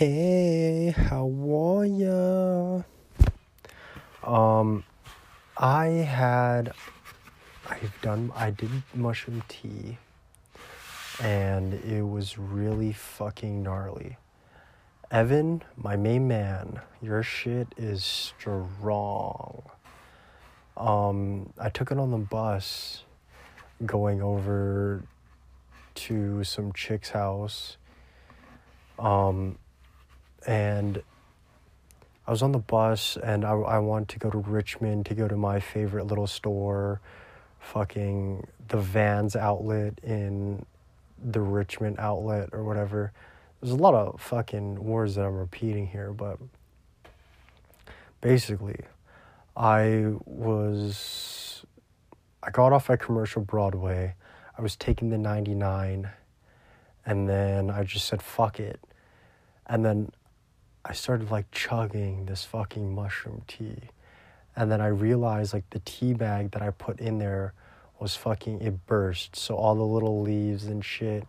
Hey, how are ya? Um, I had, I've done, I did mushroom tea, and it was really fucking gnarly. Evan, my main man, your shit is strong. Um, I took it on the bus going over to some chick's house. Um, and I was on the bus and I, I wanted to go to Richmond to go to my favorite little store, fucking the Vans outlet in the Richmond outlet or whatever. There's a lot of fucking words that I'm repeating here, but basically, I was. I got off at Commercial Broadway. I was taking the 99, and then I just said, fuck it. And then I started like chugging this fucking mushroom tea. And then I realized like the tea bag that I put in there was fucking, it burst. So all the little leaves and shit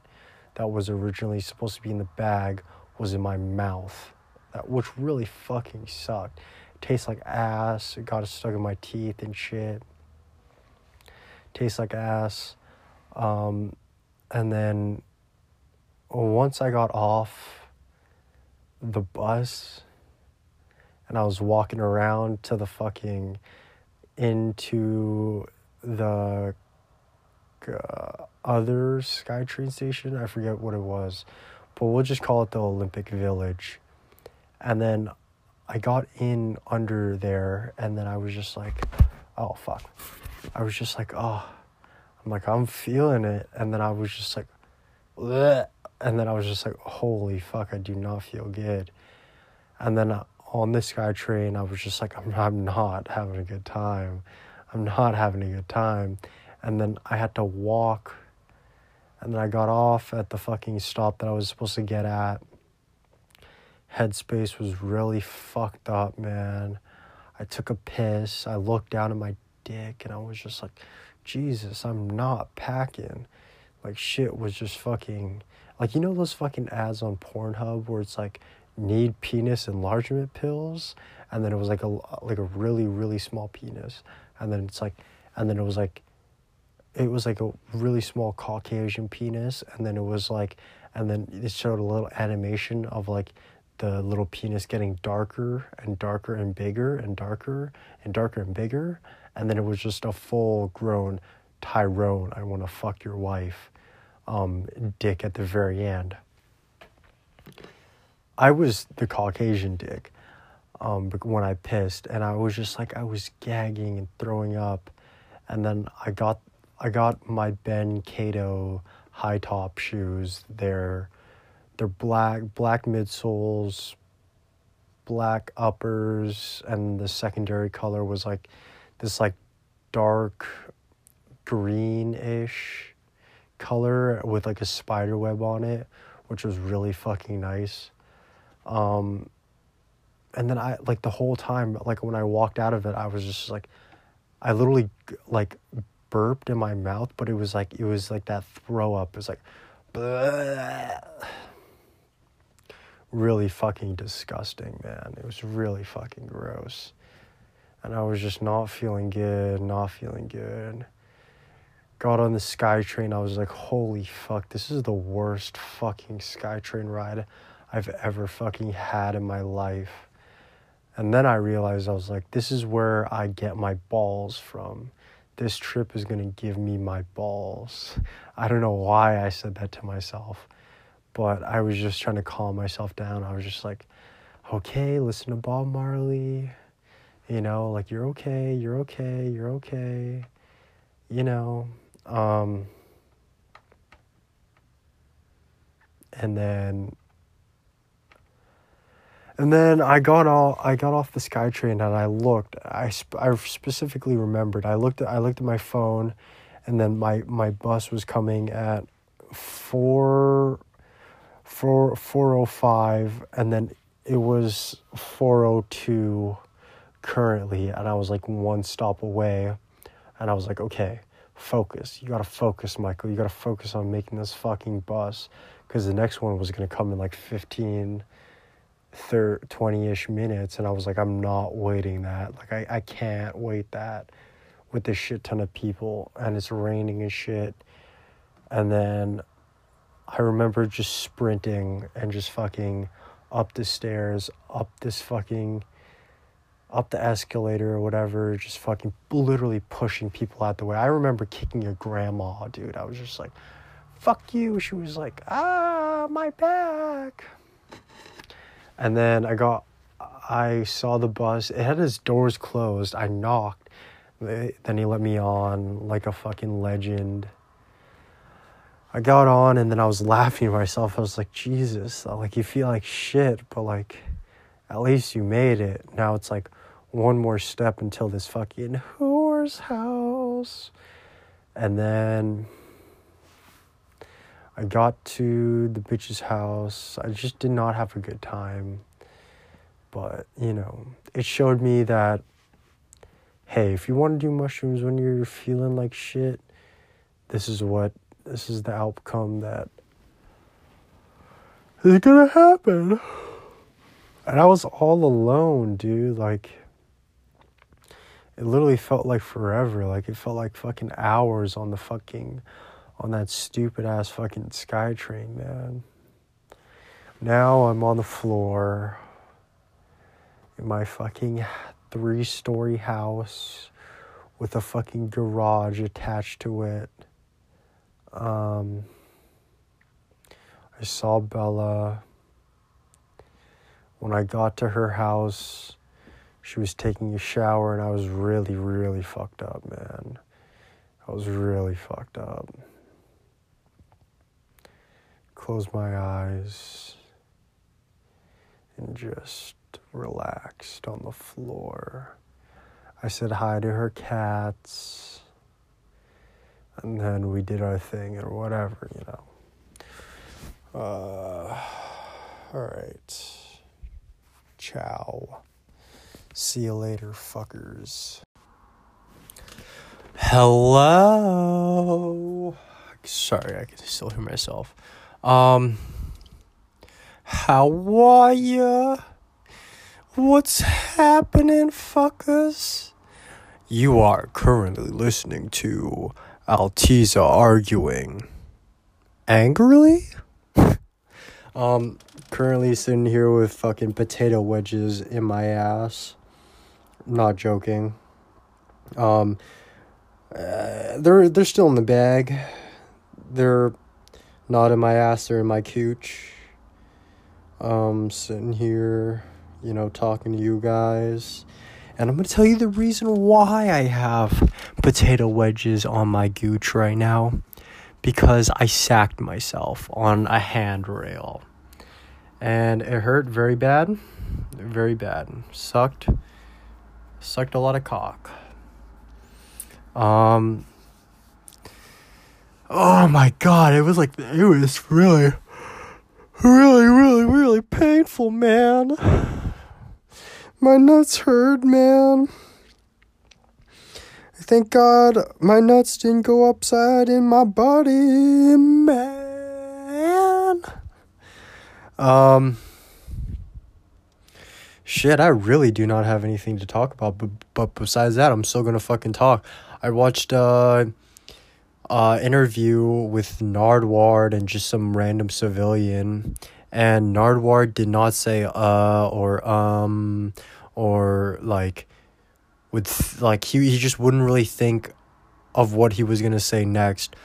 that was originally supposed to be in the bag was in my mouth, that, which really fucking sucked. It tastes like ass. It got stuck in my teeth and shit. Tastes like ass. Um, and then once I got off the bus and I was walking around to the fucking into the uh, other SkyTrain station. I forget what it was, but we'll just call it the Olympic Village. And then I got in under there, and then I was just like, oh fuck. I was just like, oh, I'm like, I'm feeling it. And then I was just like, Bleh. And then I was just like, holy fuck, I do not feel good. And then uh, on this SkyTrain, I was just like, I'm, I'm not having a good time. I'm not having a good time. And then I had to walk. And then I got off at the fucking stop that I was supposed to get at. Headspace was really fucked up, man. I took a piss. I looked down at my dick and I was just like, Jesus, I'm not packing. Like, shit was just fucking. Like, you know those fucking ads on Pornhub where it's like, need penis enlargement pills? And then it was like a, like a really, really small penis. And then it's like, and then it was like, it was like a really small Caucasian penis, and then it was like, and then it showed a little animation of like the little penis getting darker and darker and bigger and darker and darker and bigger, and then it was just a full grown Tyrone, I want to fuck your wife, um, dick at the very end. I was the Caucasian dick um, when I pissed, and I was just like I was gagging and throwing up, and then I got I got my Ben Cato high top shoes. They're they're black black midsoles, black uppers, and the secondary color was like this like dark greenish color with like a spider web on it, which was really fucking nice. Um, and then I like the whole time, like when I walked out of it, I was just like, I literally like burped in my mouth, but it was like it was like that throw up. It was like bleh. really fucking disgusting, man. It was really fucking gross. And I was just not feeling good, not feeling good. Got on the SkyTrain, I was like, holy fuck, this is the worst fucking SkyTrain ride I've ever fucking had in my life. And then I realized I was like, this is where I get my balls from this trip is to give me my balls. I don't know why I said that to myself, but I was just trying to calm myself down. I was just like, okay, listen to Bob Marley. You know, like, you're okay, you're okay, you're okay. You know, um, and then and then I got all I got off the SkyTrain and I looked. I, sp- I specifically remembered. I looked at I looked at my phone, and then my my bus was coming at four four four oh five, and then it was four oh two currently, and I was like one stop away, and I was like, okay, focus. You gotta focus, Michael. You gotta focus on making this fucking bus, because the next one was gonna come in like fifteen thir- 20-ish minutes and I was like I'm not waiting that. Like I I can't wait that with this shit ton of people and it's raining and shit. And then I remember just sprinting and just fucking up the stairs, up this fucking up the escalator or whatever, just fucking literally pushing people out the way. I remember kicking your grandma, dude. I was just like, fuck you. She was like, ah, my back. And then I got, I saw the bus. It had its doors closed. I knocked. Then he let me on like a fucking legend. I got on and then I was laughing to myself. I was like, Jesus, like you feel like shit, but like at least you made it. Now it's like one more step until this fucking whore's house. And then I got to the bitch's house. I just did not have a good time. But, you know, it showed me that, hey, if you want to do mushrooms when you're feeling like shit, this is what, this is the outcome that is gonna happen. And I was all alone, dude. Like, it literally felt like forever. Like it felt like fucking hours on the fucking on that stupid ass fucking SkyTrain, man. Now I'm on the floor in my fucking three story house with a fucking garage attached to it. Um, I saw Bella. When I got to her house, she was taking a shower and I was really, really fucked up, man. I was really fucked up. Closed my eyes and just relaxed on the floor. I said hi to her cats, and then we did our thing or whatever, you know. Uh, all right. Ciao. See you later, fuckers. Hello. Sorry, I can still hear myself. Um, how are ya? What's happening, fuckers? You are currently listening to Altiza arguing angrily. um, currently sitting here with fucking potato wedges in my ass not joking. Um, uh, they're they're still in the bag. They're not in my ass. They're in my cooch. Um, sitting here, you know, talking to you guys, and I'm gonna tell you the reason why I have potato wedges on my gooch right now, because I sacked myself on a handrail, and it hurt very bad, very bad. Sucked sucked a lot of cock. Um. Oh my god, it was like it was really, really, really, really painful, man. My nuts hurt, man. Thank God my nuts didn't go upside in my body, man. Um shit, I really do not have anything to talk about. But, but besides that, I'm still gonna fucking talk. I watched uh, uh interview with Nardwuar and just some random civilian, and Nardwuar did not say uh or um or like with like he he just wouldn't really think of what he was gonna say next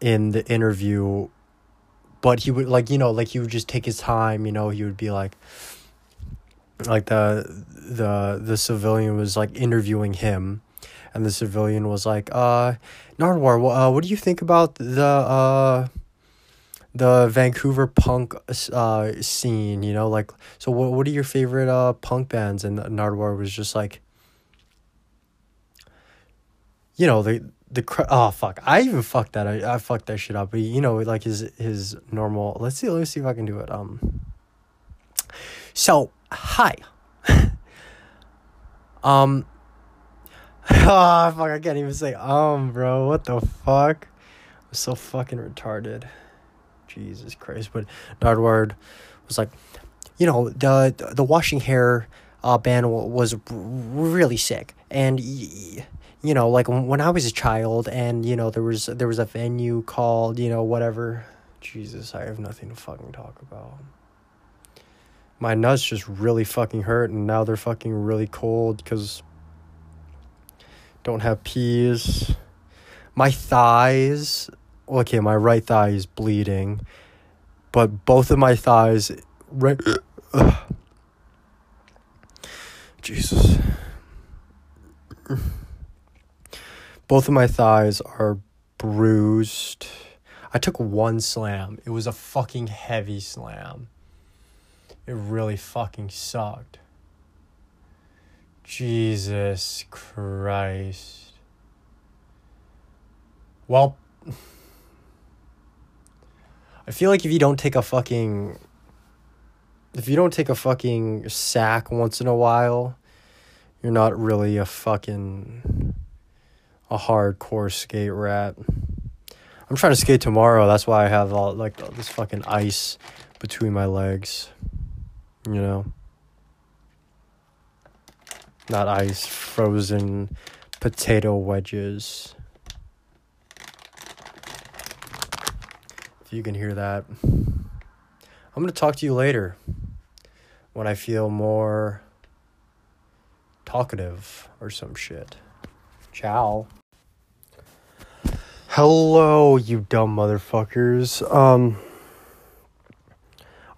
in the interview but he would like you know like he would just take his time you know he would be like like the the the civilian was like interviewing him and the civilian was like uh Nardwuar uh, what do you think about the uh the Vancouver punk uh scene you know like so what what are your favorite uh punk bands? And Nardwuar was just like you know the the oh fuck I even fucked that I, I fucked that shit up but you know like his his normal let's see let's see if I can do it um so hi. um. Oh, fuck! I can't even say um, bro. What the fuck? I'm so fucking retarded. Jesus Christ! But Nardwuar was like, you know the the washing hair uh, ban was really sick, and you know like when I was a child, and you know there was there was a venue called you know whatever. Jesus, I have nothing to fucking talk about. My nuts just really fucking hurt, and now they're fucking really cold because don't have peas. My thighs, okay, my right thigh is bleeding, but both of my thighs, right. Jesus. Both of my thighs are bruised. I took one slam. It was a fucking heavy slam. It really fucking sucked. Jesus Christ. Well, I feel like if you don't take a fucking. If you don't take a fucking sack once in a while, you're not really a fucking. a hardcore skate rat. I'm trying to skate tomorrow. That's why I have all like all this fucking ice between my legs. You know not ice, frozen potato wedges. If you can hear that. I'm going to talk to you later when I feel more talkative or some shit. Ciao. Hello, you dumb motherfuckers. Um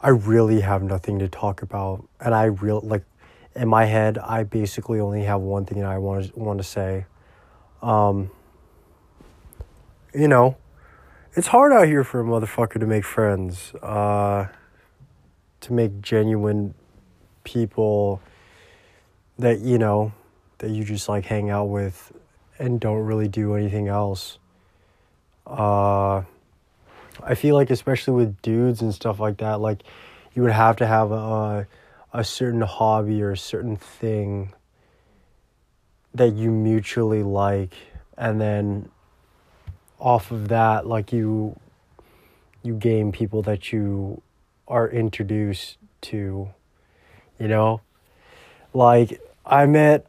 I really have nothing to talk about and I real like in my head, I basically only have one thing that I want to want to say. Um, you know, it's hard out here for a motherfucker to make friends, uh, to make genuine people that you know that you just like hang out with and don't really do anything else. Uh, I feel like especially with dudes and stuff like that, like you would have to have a a certain hobby or a certain thing that you mutually like and then off of that like you you gain people that you are introduced to you know? Like i met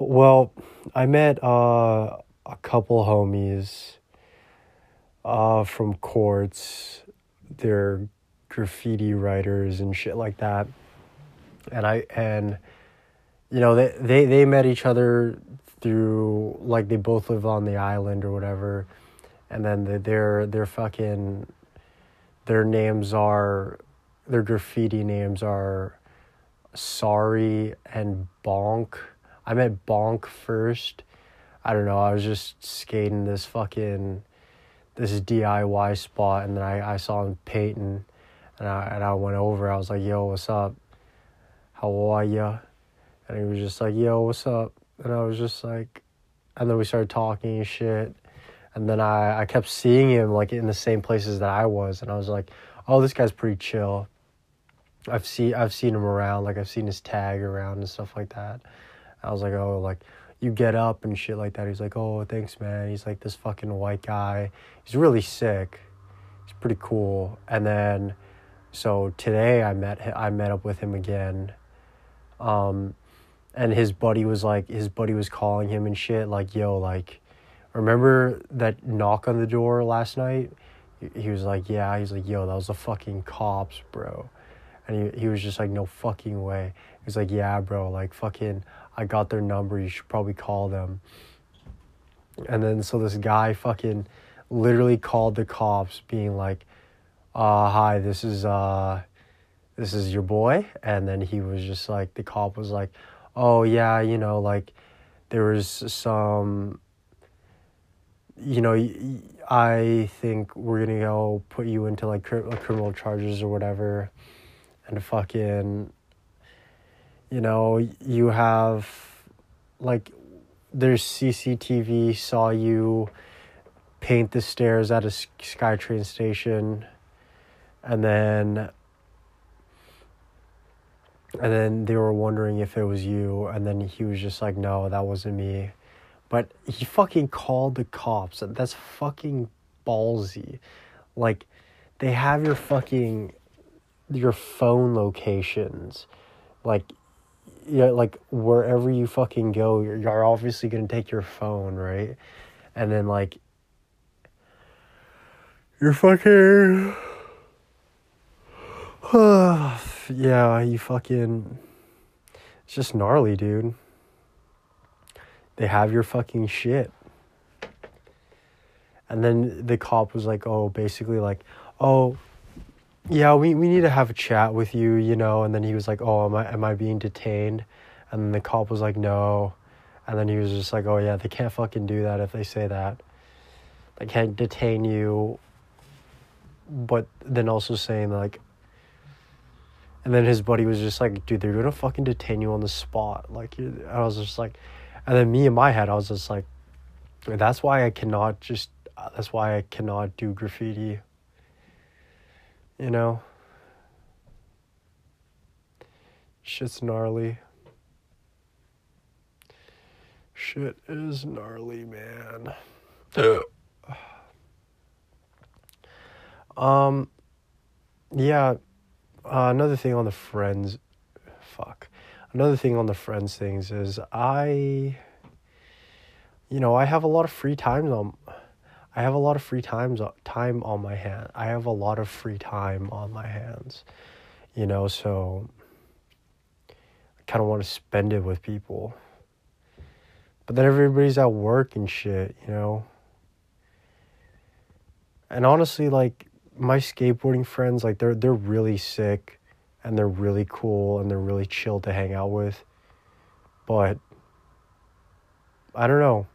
well i met uh, a couple homies uh, from courts they're graffiti writers and shit like that. And I and you know they they they met each other through like they both live on the island or whatever, and then the, their their fucking their names are their graffiti names are sorry and bonk. I met bonk first. I don't know. I was just skating this fucking this is DIY spot, and then I, I saw him painting, and I and I went over. I was like, "Yo, what's up? How are ya?" And he was just like, "Yo, what's up?" And I was just like, and then we started talking and shit. And then I I kept seeing him like in the same places that I was, and I was like, "Oh, this guy's pretty chill." I've seen I've seen him around, like I've seen his tag around and stuff like that. I was like, "Oh, like." You get up and shit like that. He's like, "Oh, thanks, man." He's like this fucking white guy. He's really sick. He's pretty cool. And then so today I met I met up with him again. Um, and his buddy was like his buddy was calling him and shit like yo like remember that knock on the door last night he was like yeah he's like yo that was the fucking cops bro and he, he was just like no fucking way he was like yeah bro like fucking i got their number you should probably call them. And then so this guy fucking literally called the cops being like uh, hi, this is uh, this is your boy, and then he was just like, the cop was like, oh yeah, you know, like there was some, you know, I think we're gonna go put you into like criminal charges or whatever, and fucking, you know, you have like there's CCTV saw you paint the stairs at a SkyTrain station and then and then they were wondering if it was you and then he was just like no that wasn't me. But he fucking called the cops. That's fucking ballsy. Like they have your fucking your phone locations. Like yeah, like wherever you fucking go, you're, you're obviously gonna take your phone, right? And then like you're fucking yeah, you fucking it's just gnarly, dude. They have your fucking shit. And then the cop was like, "Oh, basically like, oh, yeah, we, we need to have a chat with you, you know. And then he was like, oh, am I, am I being detained? And then the cop was like, no. And then he was just like, oh, yeah, they can't fucking do that if they say that. They can't detain you. But then also saying, like, and then his buddy was just like, dude, they're gonna fucking detain you on the spot. Like, I was just like, and then me in my head, I was just like, that's why I cannot just, that's why I cannot do graffiti you know? Shit's gnarly. Shit is gnarly, man. um, yeah. Uh, another thing on the friends, fuck. Another thing on the friends things is I, you know, I have a lot of free time on I have a lot of free times uh, time on my hand. I have a lot of free time on my hands. You know, so I kind of want to spend it with people. But then everybody's at work and shit, you know. And honestly like my skateboarding friends like they're they're really sick and they're really cool and they're really chill to hang out with. But I don't know.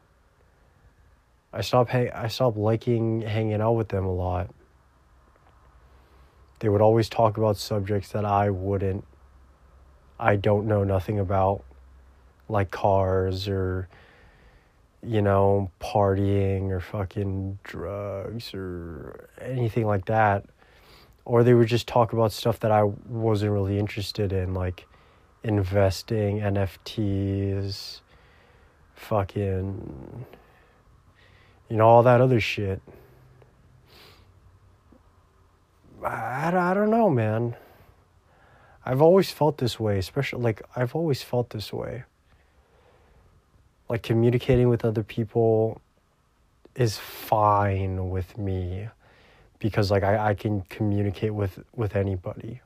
I stopped hang- I stopped liking hanging out with them a lot. They would always talk about subjects that I wouldn't I don't know nothing about like cars or you know, partying or fucking drugs or anything like that. Or they would just talk about stuff that I wasn't really interested in, like investing, NFTs, fucking you know, all that other shit. I, I don't know, man. I've always felt this way, especially like I've always felt this way. Like communicating with other people is fine with me because like I, I can communicate with with anybody.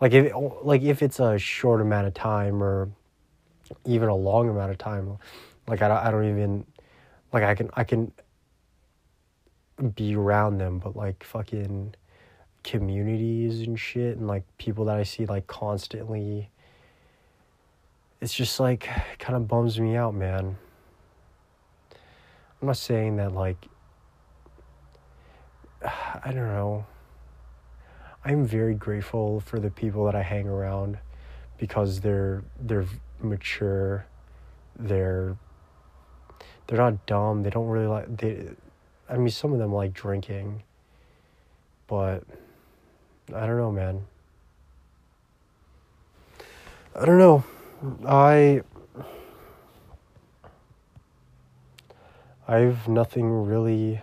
Like if like if it's a short amount of time or even a long amount of time, like I, I don't even like I can I can be around them, but like fucking communities and shit and like people that I see like constantly it's just like kind of bums me out, man. I'm not saying that like I don't know. I'm very grateful for the people that I hang around because they're they're mature, they're they're not dumb. They don't really like they. I mean, some of them like drinking, but I don't know, man. I don't know. I I've nothing really.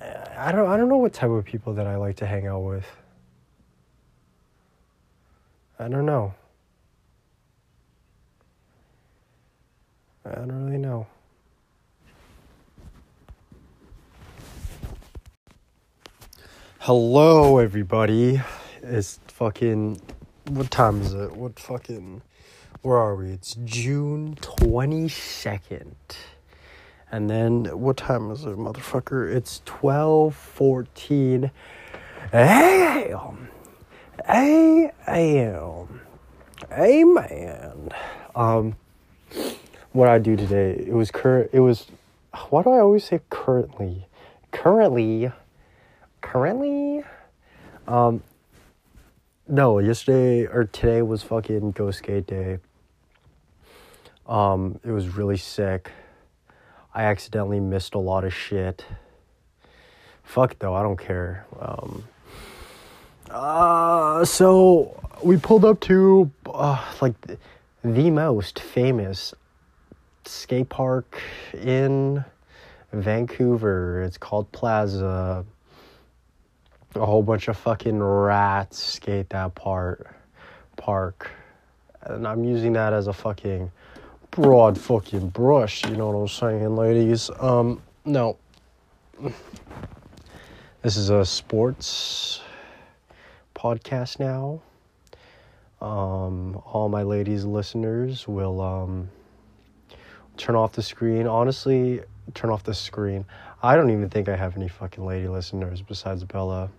I don't. I don't know what type of people that I like to hang out with. I don't know. I don't really know. Hello, everybody. It's fucking. What time is it? What fucking. Where are we? It's June 22nd. And then, what time is it, motherfucker? It's 12 14 a.m. a.m. Amen. Um, what I do today. It was current. It was. Why do I always say currently? Currently, currently. Um. No, yesterday or today was fucking go skate day. Um, it was really sick. I accidentally missed a lot of shit. Fuck though, I don't care. Um. Uh, so we pulled up to uh, like the most famous skate park in Vancouver. It's called Plaza. a whole bunch of fucking rats skate that part park. And I'm using that as a fucking broad fucking brush, you know what I'm saying, ladies? Um, no. This is a sports podcast now. Um, all my ladies listeners will um turn off the screen. Honestly, turn off the screen. I don't even think I have any fucking lady listeners besides Bella.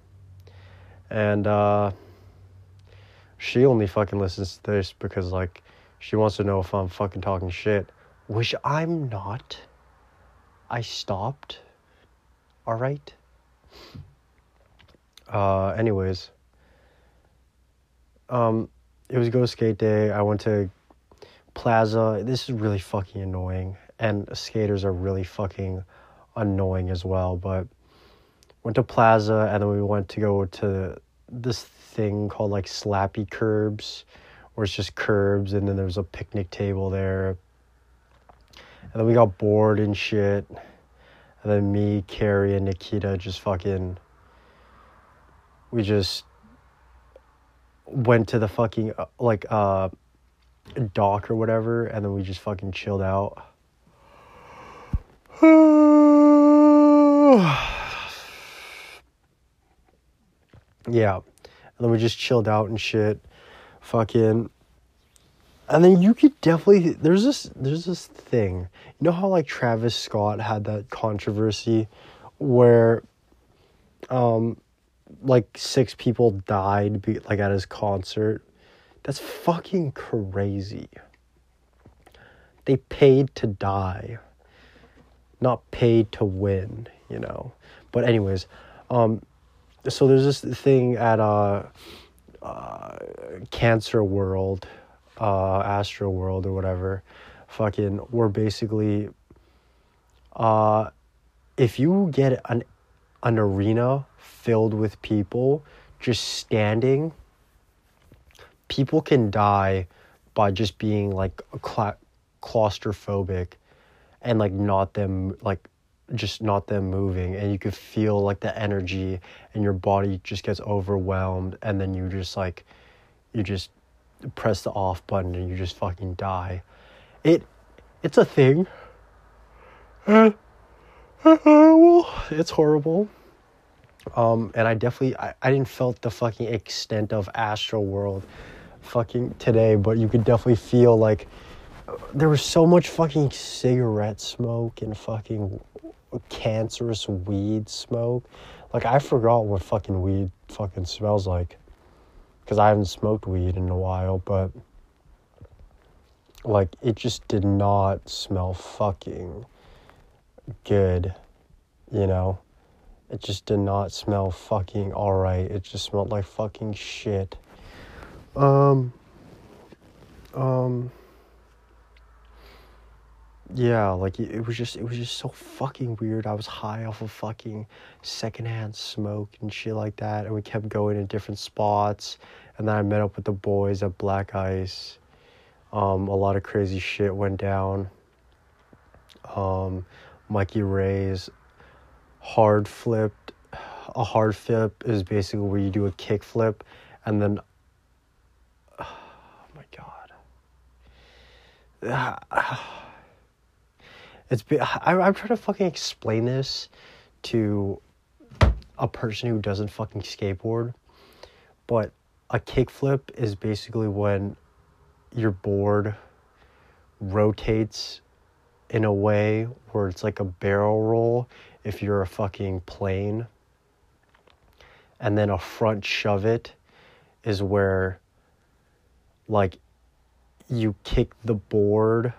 And uh she only fucking listens to this because like she wants to know if I'm fucking talking shit, which I'm not. I stopped. All right. Uh anyways, um it was go skate day. I went to Plaza. This is really fucking annoying and skaters are really fucking annoying as well, but went to Plaza and then we went to go to this thing called like Slappy Curbs, where it's just curbs and then there's a picnic table there. And then we got bored and shit. And then me, Carrie, and Nikita just fucking. We just went to the fucking, uh, like, uh, dock or whatever, and then we just fucking chilled out. yeah. And then we just chilled out and shit. Fucking and then you could definitely there's this there's this thing. You know how like Travis Scott had that controversy where um like six people died be, like at his concert. That's fucking crazy. They paid to die, not paid to win, you know. But anyways, um so there's this thing at uh, uh Cancer World, uh Astro World or whatever. Fucking we're basically uh if you get an an arena filled with people just standing people can die by just being like cla- claustrophobic and like not them like just not them moving. And you could feel like the energy and your body just gets overwhelmed and then you just like you just press the off button and you just fucking die. It it's a thing. It's horrible. Um and i definitely I, I didn't felt the fucking extent of Astro World fucking today but you could definitely feel like there was so much fucking cigarette smoke and fucking cancerous weed smoke. Like I forgot what fucking weed fucking smells like cuz I haven't smoked weed in a while, but like it just did not smell fucking good, you know? It just did not smell fucking all right. It just smelled like fucking shit. Um um yeah, like it was just it was just so fucking weird. I was high off of fucking secondhand smoke and shit like that, and we kept going to different spots. And then I met up with the boys at Black Ice. Um, a lot of crazy shit went down. Um, Mikey Ray's hard flipped. A hard flip is basically where you do a kick flip, and then. Oh my god. It's be, I, I'm trying to fucking explain this to a person who doesn't fucking skateboard, but a kickflip is basically when your board rotates in a way where it's like a barrel roll if you're a fucking plane. And then a front shove it is where like you kick the board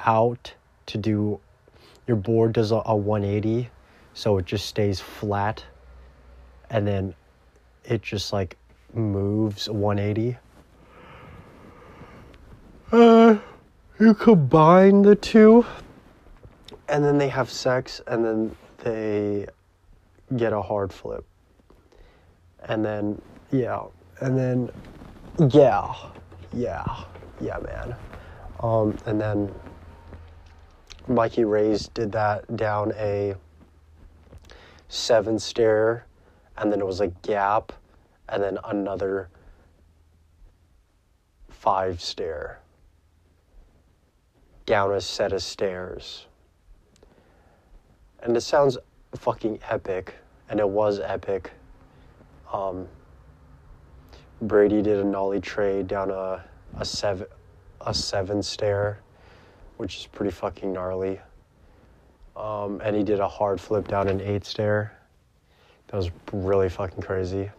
out to do your board does a, a 180 so it just stays flat and then it just like moves 180 uh you combine the two and then they have sex and then they get a hard flip. And then yeah and then yeah yeah yeah man um and then Mikey Ray's did that down a seven stair and then it was a gap, and then another five stair down a set of stairs. And it sounds fucking epic, and it was epic. Um, Brady did a nollie trade down a a seven a seven stair, which is pretty fucking gnarly. Um, and he did a hard flip down an eight stair. That was really fucking crazy.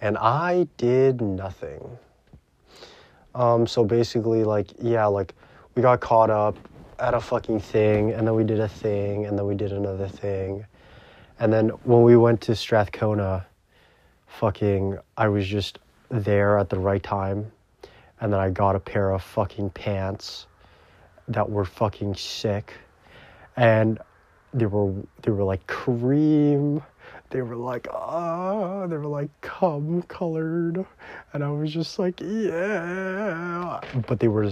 And I did nothing. Um, so basically, like, yeah, like, we got caught up at a fucking thing, and then we did a thing, and then we did another thing. And then when we went to Strathcona, fucking, I was just there at the right time. And then I got a pair of fucking pants that were fucking sick. And they were they were like cream. They were like ah, they were like cum colored, and I was just like yeah. But they were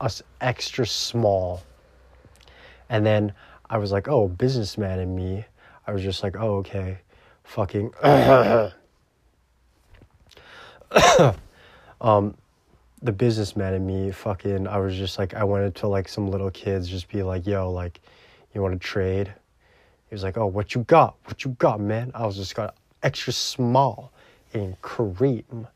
us extra small. And then I was like, oh, businessman in me. I was just like, oh, okay, fucking. um, the businessman in me, fucking. I was just like, I wanted to like some little kids just be like, yo, like, you want to trade? He was like, oh, what you got? What you got, man? I was just got extra small in cream.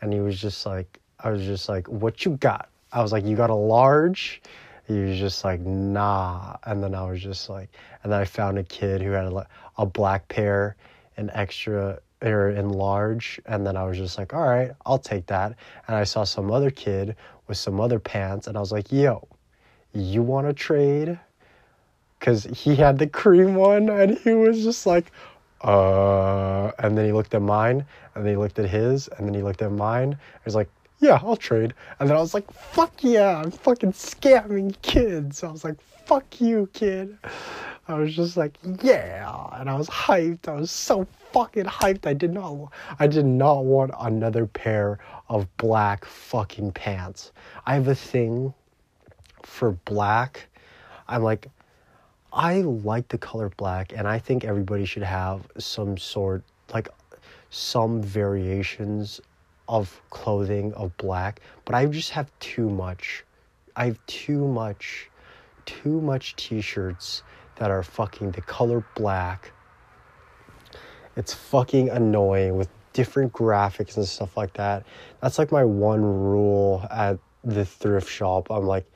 And he was just like, I was just like, what you got? I was like, you got a large? He was just like, nah. And then I was just like, and then I found a kid who had a, a black pair, an extra or in large. And then I was just like, all right, I'll take that. And I saw some other kid with some other pants, and I was like, yo, you want to trade? Because he had the cream one, and he was just like, uh, and then he looked at mine, and then he looked at his, and then he looked at mine. He was like, yeah, I'll trade. And then I was like, fuck yeah, I'm fucking scamming kids. I was like, fuck you, kid. I was just like, yeah, and I was hyped. I was so fucking hyped. I did not, I did not want another pair of black fucking pants. I have a thing for black. I'm like, I like the color black, and I think everybody should have some sort, like, some variations of clothing of black, but I just have too much. I have too much, too much t-shirts that are fucking the color black. It's fucking annoying with different graphics and stuff like that. That's like my one rule at the thrift shop. I'm like,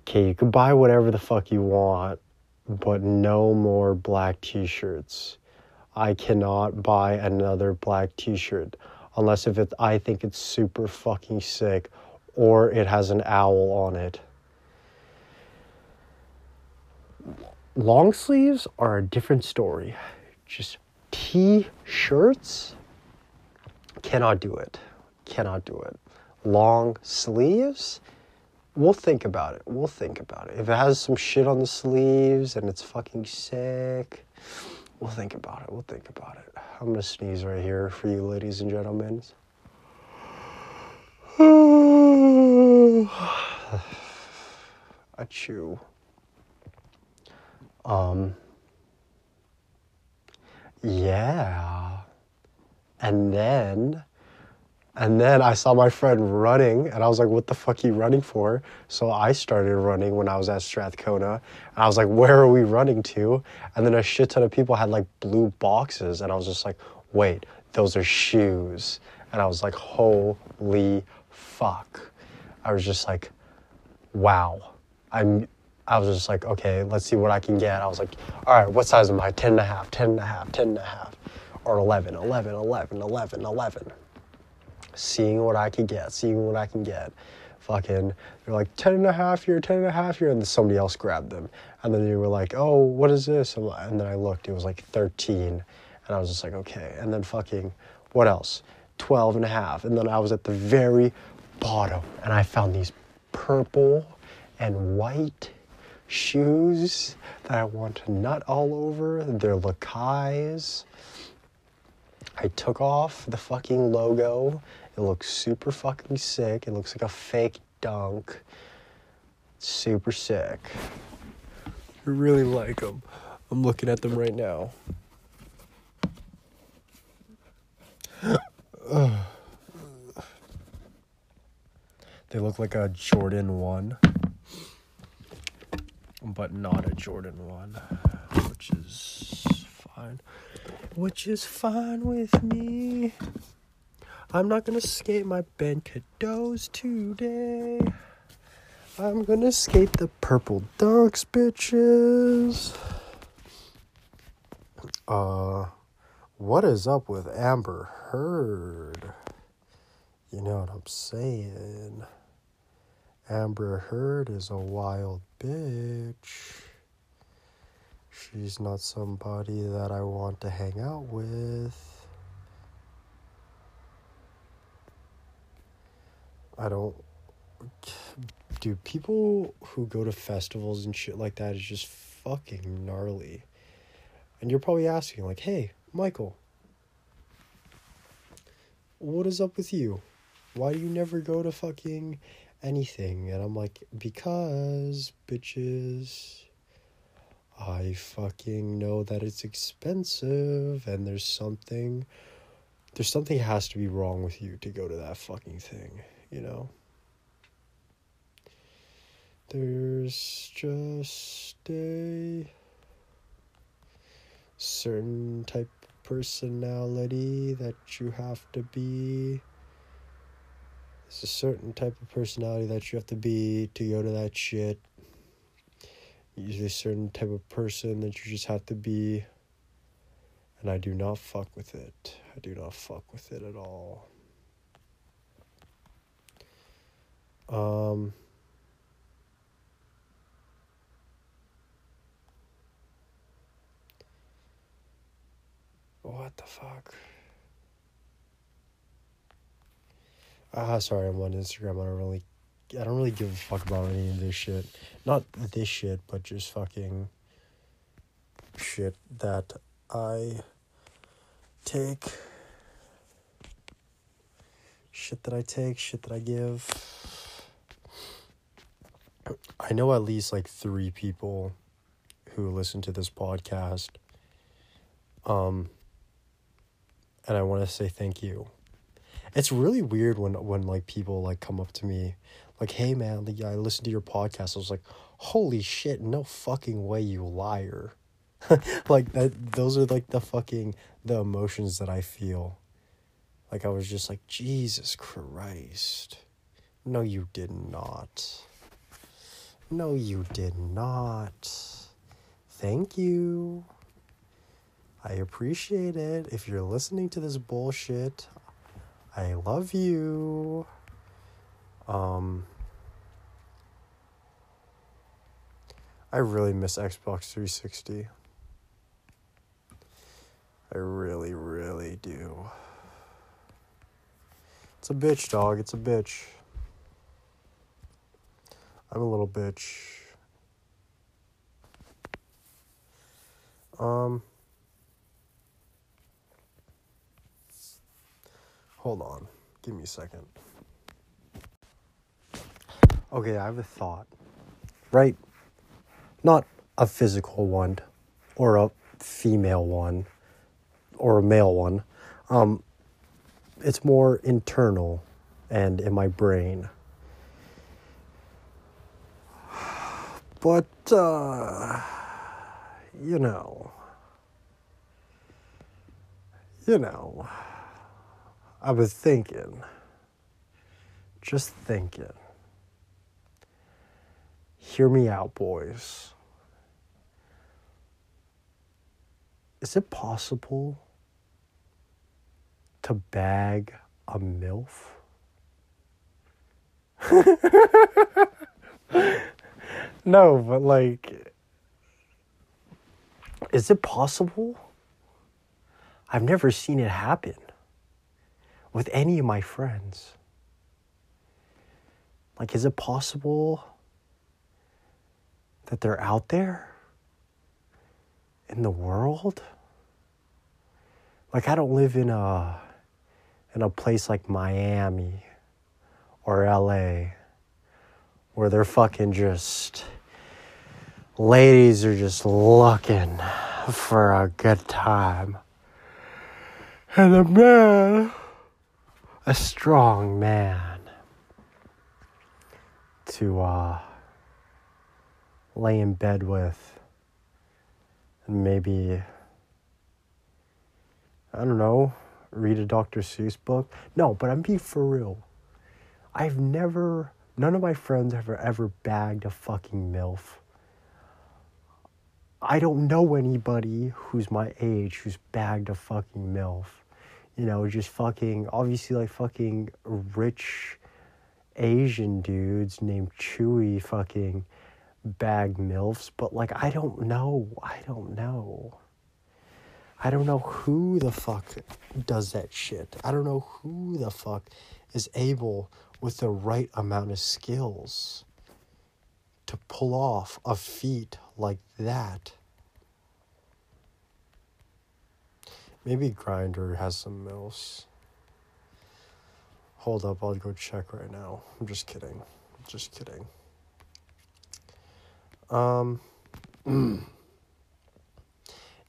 okay, you can buy whatever the fuck you want, but no more black t-shirts. I cannot buy another black t-shirt unless if it I think it's super fucking sick or it has an owl on it. Long sleeves are a different story. Just t-shirts cannot do it. Cannot do it. Long sleeves we'll think about it. We'll think about it. If it has some shit on the sleeves and it's fucking sick, we'll think about it. We'll think about it. I'm gonna sneeze right here for you, ladies and gentlemen. A chew. Um. Yeah. And then and then I saw my friend running, and I was like, what the fuck are you running for? So I started running when I was at Strathcona. And I was like, where are we running to? And then a shit ton of people had like blue boxes, and I was just like, wait, those are shoes. And I was like, holy fuck. I was just like, wow. I'm, I was just like, okay, let's see what I can get. I was like, all right, what size am I? 10 and a half, 10 and a half, 10 and a half, or 11, 11, 11, 11, 11 seeing what I could get, seeing what I can get. Fucking, they're like 10 and a half here, 10 and a half here, and then somebody else grabbed them. And then they were like, oh, what is this? And then I looked, it was like 13. And I was just like, okay. And then fucking, what else? 12 and a half. And then I was at the very bottom and I found these purple and white shoes that I want to nut all over, They're Lakais. I took off the fucking logo. It looks super fucking sick. It looks like a fake dunk. Super sick. I really like them. I'm looking at them right now. they look like a Jordan 1 but not a Jordan 1, which is fine. Which is fine with me. I'm not gonna skate my Ben Cados today. I'm gonna skate the purple dunks, bitches. Uh, what is up with Amber Heard? You know what I'm saying? Amber Heard is a wild bitch. She's not somebody that I want to hang out with. I don't. Dude, people who go to festivals and shit like that is just fucking gnarly. And you're probably asking, like, hey, Michael, what is up with you? Why do you never go to fucking anything? And I'm like, because, bitches, I fucking know that it's expensive and there's something, there's something has to be wrong with you to go to that fucking thing, you know? There's just a certain type of personality that you have to be. There's a certain type of personality that you have to be to go to that shit. There's a certain type of person that you just have to be. And I do not fuck with it. I do not fuck with it at all. Um, what the fuck? Ah, sorry, I'm on Instagram. I don't really, I don't really give a fuck about any of this shit. Not this shit, but just fucking shit that I take. Shit that I take, shit that I give. I know at least like three people who listen to this podcast. Um, and I want to say thank you. It's really weird when when like people like come up to me, like, "Hey man, I listened to your podcast." I was like, "Holy shit! No fucking way, you liar!" like that. Those are like the fucking the emotions that I feel. Like I was just like, Jesus Christ. No, you did not. No, you did not. Thank you. I appreciate it. If you're listening to this bullshit, I love you. Um I really miss Xbox 360. I really, really do. It's a bitch, dog. It's a bitch. I'm a little bitch. Um Hold on. Give me a second. Okay, I have a thought. Right? Not a physical one or a female one or a male one. Um it's more internal and in my brain. But uh you know you know I was thinking, just thinking. Hear me out, boys. Is it possible to bag a MILF? no, but like, is it possible? I've never seen it happen with any of my friends. Like, is it possible that they're out there in the world? Like, I don't live in a in a place like Miami or LA where they're fucking just ladies are just looking for a good time. And the man a strong man to uh, lay in bed with and maybe, I don't know, read a Dr. Seuss book. No, but I'm being for real. I've never, none of my friends have ever bagged a fucking MILF. I don't know anybody who's my age who's bagged a fucking MILF. You know, just fucking, obviously, like fucking rich Asian dudes named Chewy fucking bag MILFs, but like, I don't know. I don't know. I don't know who the fuck does that shit. I don't know who the fuck is able with the right amount of skills to pull off a feat like that. Maybe Grindr has some mills. Hold up, I'll go check right now. I'm just kidding. Just kidding. Um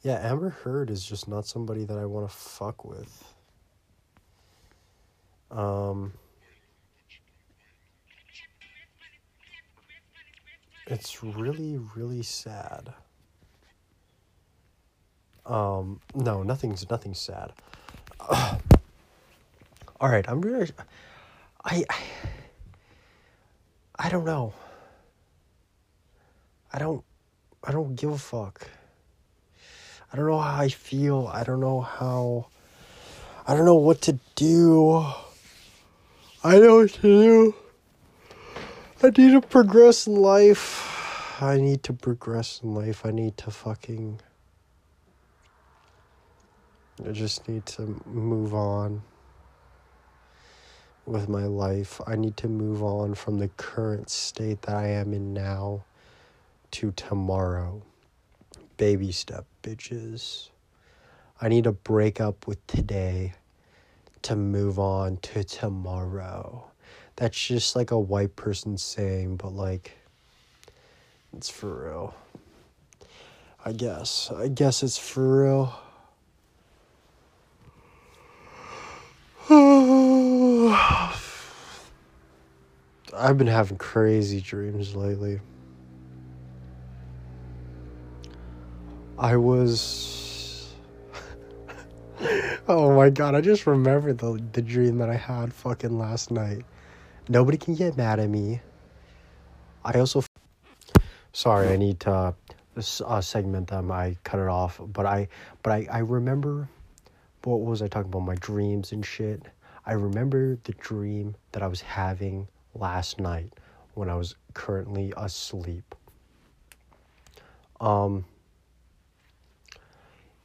Yeah, Amber Heard is just not somebody that I want to fuck with. Um It's really really sad. Um no, nothing's nothing's sad. All right, I'm really I I, I don't know. I don't I don't give a fuck. I don't know how I feel. I don't know how I don't know what to do. I know what to do. I need to progress in life. I need to progress in life. I need to fucking I just need to move on with my life. I need to move on from the current state that I am in now to tomorrow. Baby step, bitches. I need to break up with today to move on to tomorrow. That's just like a white person saying, but like, it's for real. I guess. I guess it's for real. I've been having crazy dreams lately. I was. oh my god, I just remembered the, the dream that I had fucking last night. Nobody can get mad at me. I also. Sorry, I need to uh, segment them. I cut it off, but I, but I, I remember. What was I talking about? My dreams and shit. I remember the dream that I was having last night when I was currently asleep. Um.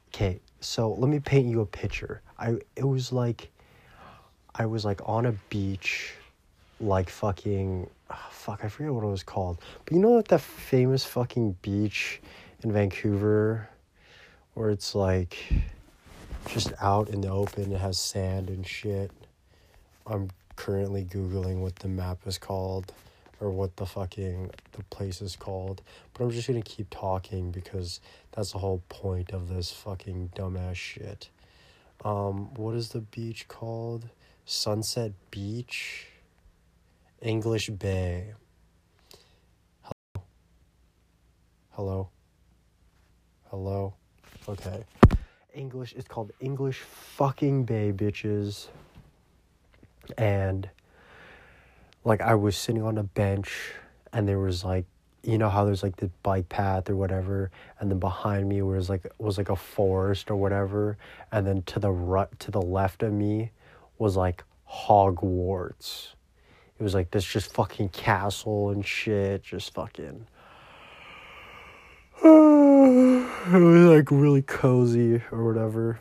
Okay, so let me paint you a picture. I it was like I was like on a beach like fucking oh, fuck, I forget what it was called. But you know that that famous fucking beach in Vancouver where it's like just out in the open, it has sand and shit. I'm currently googling what the map is called or what the fucking the place is called. But I'm just gonna keep talking because that's the whole point of this fucking dumbass shit. Um, what is the beach called? Sunset Beach, English Bay. Hello. Hello. Hello. Okay. English. It's called English fucking Bay, bitches. And like I was sitting on a bench and there was like you know how there's like the bike path or whatever and then behind me was like was like a forest or whatever and then to the right to the left of me was like Hogwarts. It was like this just fucking castle and shit, just fucking it was like really cozy or whatever.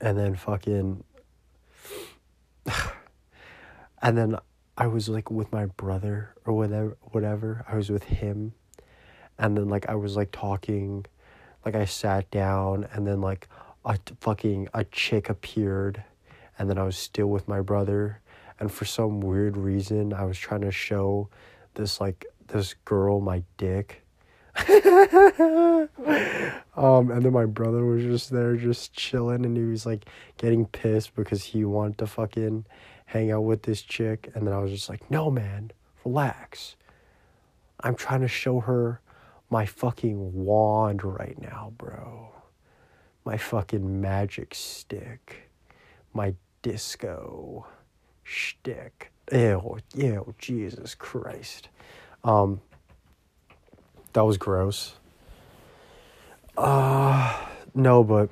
And then fucking and then I was like with my brother or whatever whatever. I was with him. And then like I was like talking like I sat down and then like a fucking a chick appeared and then I was still with my brother and for some weird reason I was trying to show this like this girl my dick um, and then my brother was just there, just chilling, and he was like getting pissed because he wanted to fucking hang out with this chick. And then I was just like, no, man, relax. I'm trying to show her my fucking wand right now, bro. My fucking magic stick. My disco shtick. Ew, ew, Jesus Christ. Um, that was gross. Uh, no, but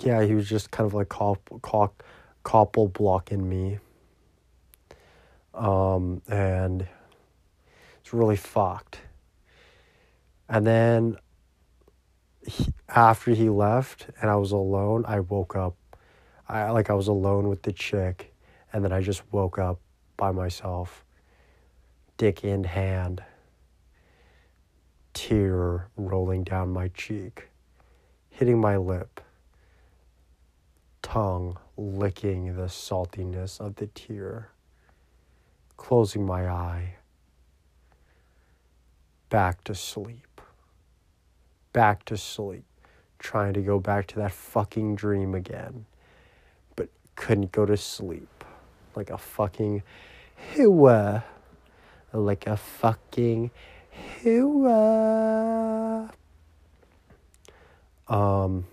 yeah, he was just kind of like cop, cop, couple blocking me. Um, and it's really fucked. And then he, after he left and I was alone, I woke up. I like I was alone with the chick, and then I just woke up by myself, dick in hand, tear rolling down my cheek, hitting my lip, tongue licking the saltiness of the tear, closing my eye, back to sleep, back to sleep, trying to go back to that fucking dream again, but couldn't go to sleep like a fucking hua, like a fucking hua. Um,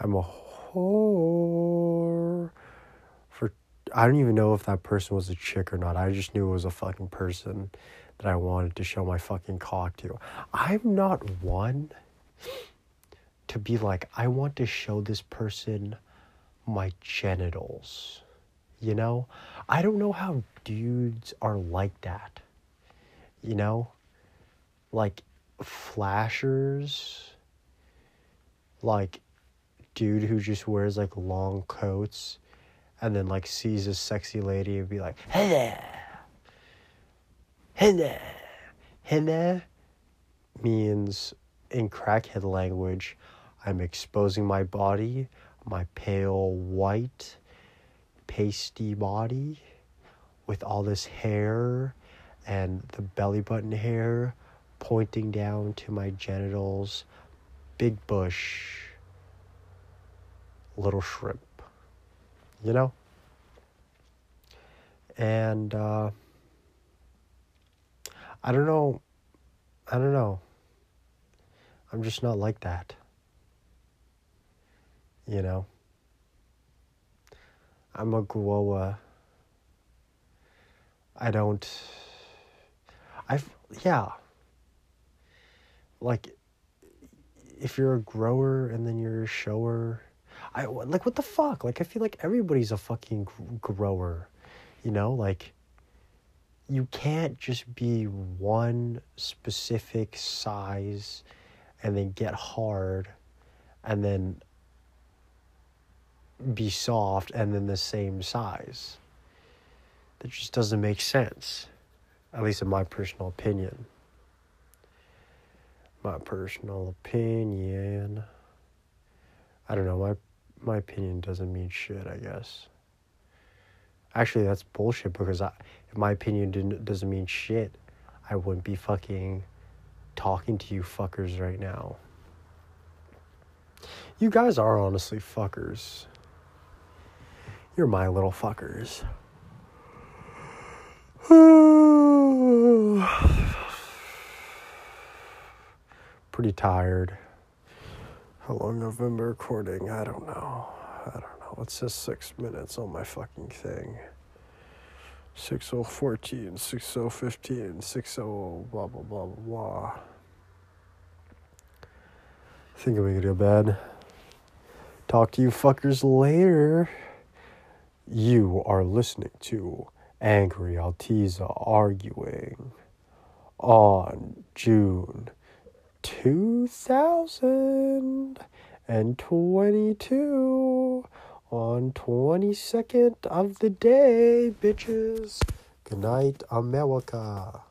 I'm a whore for I don't even know if that person was a chick or not. I just knew it was a fucking person that I wanted to show my fucking cock to. I'm not one to be like I want to show this person my genitals. You know? I don't know how dudes are like that. You know? Like flashers like dude who just wears like long coats and then like sees a sexy lady and be like, hey there, hey there, hey there means in crackhead language, I'm exposing my body, my pale white, pasty body with all this hair and the belly button hair pointing down to my genitals, big bush little shrimp, you know? And uh, I don't know. I don't know. I'm just not like that. You know? I'm a grower. I don't. I've. Yeah. Like, if you're a grower and then you're a shower I like what the fuck? Like I feel like everybody's a fucking grower, you know? Like you can't just be one specific size and then get hard and then be soft and then the same size. That just doesn't make sense. At least in my personal opinion. My personal opinion. I don't know, my my opinion doesn't mean shit, I guess. Actually, that's bullshit because I, if my opinion didn't, doesn't mean shit, I wouldn't be fucking talking to you fuckers right now. You guys are honestly fuckers. You're my little fuckers. Pretty tired. How long have I been recording? I don't know. I don't know. It says six minutes on my fucking thing. 6014, 6015, 60 blah blah blah blah blah. I think I'm gonna go to bed. Talk to you fuckers later. You are listening to Angry Altiza arguing on June 2022 on 22nd of the day, bitches. Good night, America.